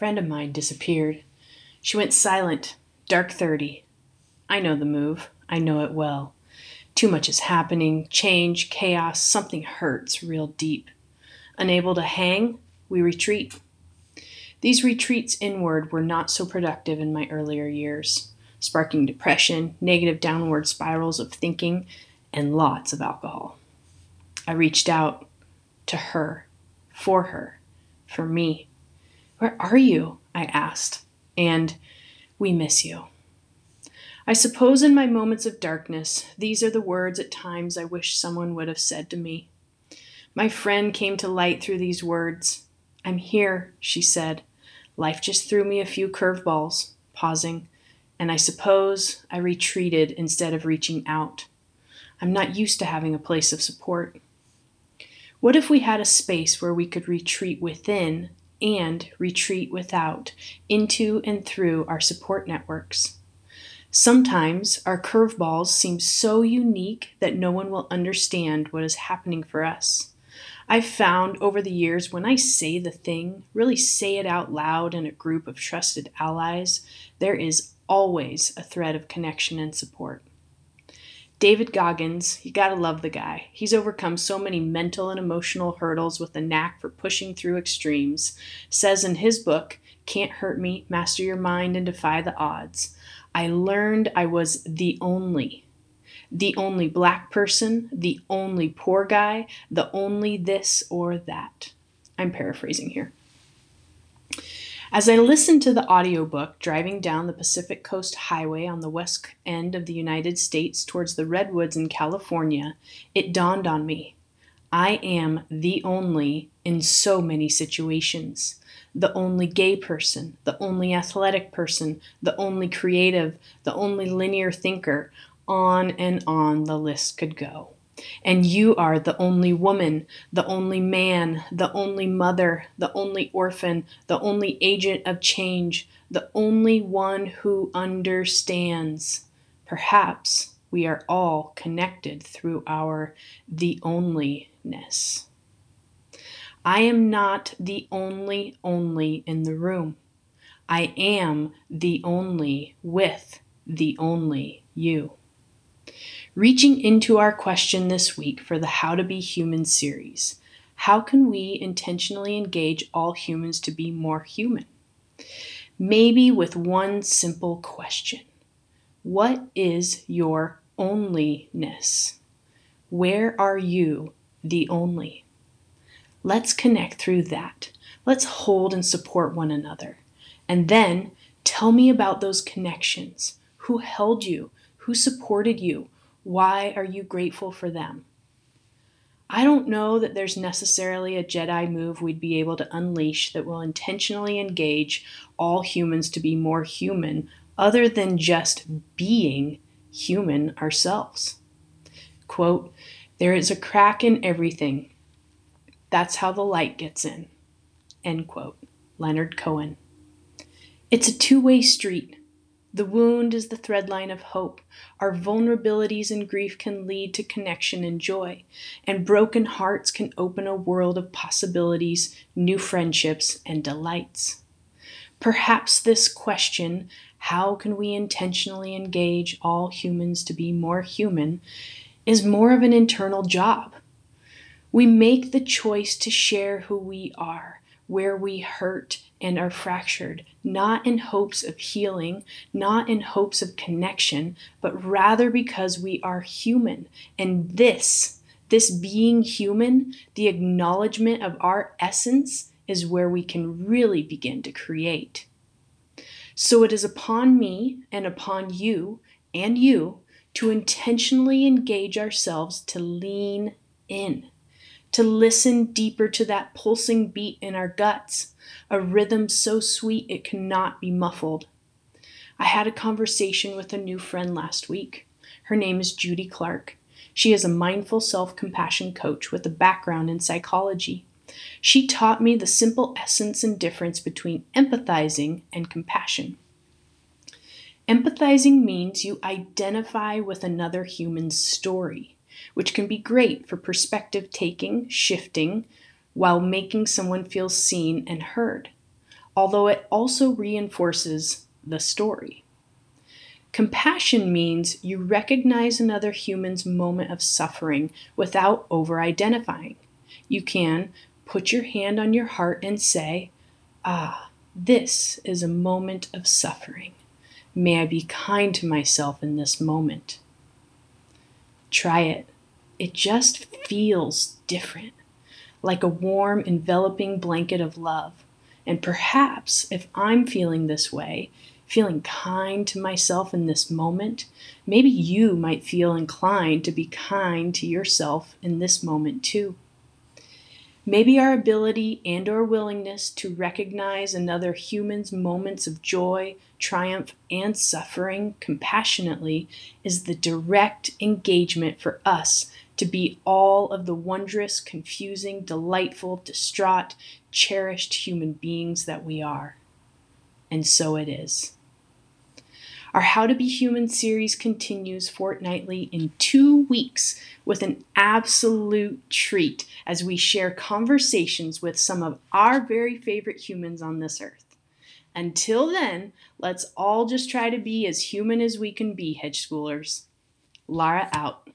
friend of mine disappeared. She went silent, dark 30. I know the move. I know it well. Too much is happening change, chaos, something hurts real deep. Unable to hang, we retreat. These retreats inward were not so productive in my earlier years, sparking depression, negative downward spirals of thinking, and lots of alcohol. I reached out to her, for her, for me. Where are you? I asked. And we miss you. I suppose in my moments of darkness, these are the words at times I wish someone would have said to me. My friend came to light through these words. I'm here, she said. Life just threw me a few curveballs, pausing, and I suppose I retreated instead of reaching out. I'm not used to having a place of support. What if we had a space where we could retreat within and retreat without, into and through our support networks? Sometimes our curveballs seem so unique that no one will understand what is happening for us. I've found over the years when I say the thing, really say it out loud in a group of trusted allies, there is always a thread of connection and support. David Goggins, you gotta love the guy. He's overcome so many mental and emotional hurdles with a knack for pushing through extremes. Says in his book, Can't Hurt Me, Master Your Mind and Defy the Odds. I learned I was the only, the only black person, the only poor guy, the only this or that. I'm paraphrasing here. As I listened to the audiobook driving down the Pacific Coast Highway on the west end of the United States towards the Redwoods in California, it dawned on me I am the only in so many situations. The only gay person, the only athletic person, the only creative, the only linear thinker. On and on the list could go. And you are the only woman, the only man, the only mother, the only orphan, the only agent of change, the only one who understands. Perhaps we are all connected through our the onlyness. I am not the only only in the room. I am the only with the only you reaching into our question this week for the How to Be Human series. How can we intentionally engage all humans to be more human? Maybe with one simple question What is your onlyness? Where are you the only? Let's connect through that. Let's hold and support one another. And then tell me about those connections. Who held you? Who supported you? Why are you grateful for them? I don't know that there's necessarily a Jedi move we'd be able to unleash that will intentionally engage all humans to be more human, other than just being human ourselves. Quote, There is a crack in everything. That's how the light gets in. End quote. Leonard Cohen. It's a two way street. The wound is the threadline of hope. Our vulnerabilities and grief can lead to connection and joy, and broken hearts can open a world of possibilities, new friendships, and delights. Perhaps this question, how can we intentionally engage all humans to be more human, is more of an internal job. We make the choice to share who we are, where we hurt and are fractured, not in hopes of healing, not in hopes of connection, but rather because we are human. And this, this being human, the acknowledgement of our essence, is where we can really begin to create. So it is upon me and upon you and you to intentionally engage ourselves to lean in to listen deeper to that pulsing beat in our guts, a rhythm so sweet it cannot be muffled. I had a conversation with a new friend last week. Her name is Judy Clark. She is a mindful self compassion coach with a background in psychology. She taught me the simple essence and difference between empathizing and compassion. Empathizing means you identify with another human's story which can be great for perspective taking, shifting, while making someone feel seen and heard. although it also reinforces the story. Compassion means you recognize another human's moment of suffering without over identifying. You can put your hand on your heart and say, Ah, this is a moment of suffering. May I be kind to myself in this moment. Try it. It just feels different, like a warm, enveloping blanket of love. And perhaps if I'm feeling this way, feeling kind to myself in this moment, maybe you might feel inclined to be kind to yourself in this moment too. Maybe our ability and or willingness to recognize another human's moments of joy, triumph, and suffering compassionately is the direct engagement for us to be all of the wondrous, confusing, delightful, distraught, cherished human beings that we are. And so it is. Our How to Be Human series continues fortnightly in two weeks with an absolute treat as we share conversations with some of our very favorite humans on this earth. Until then, let's all just try to be as human as we can be, hedge schoolers. Lara out.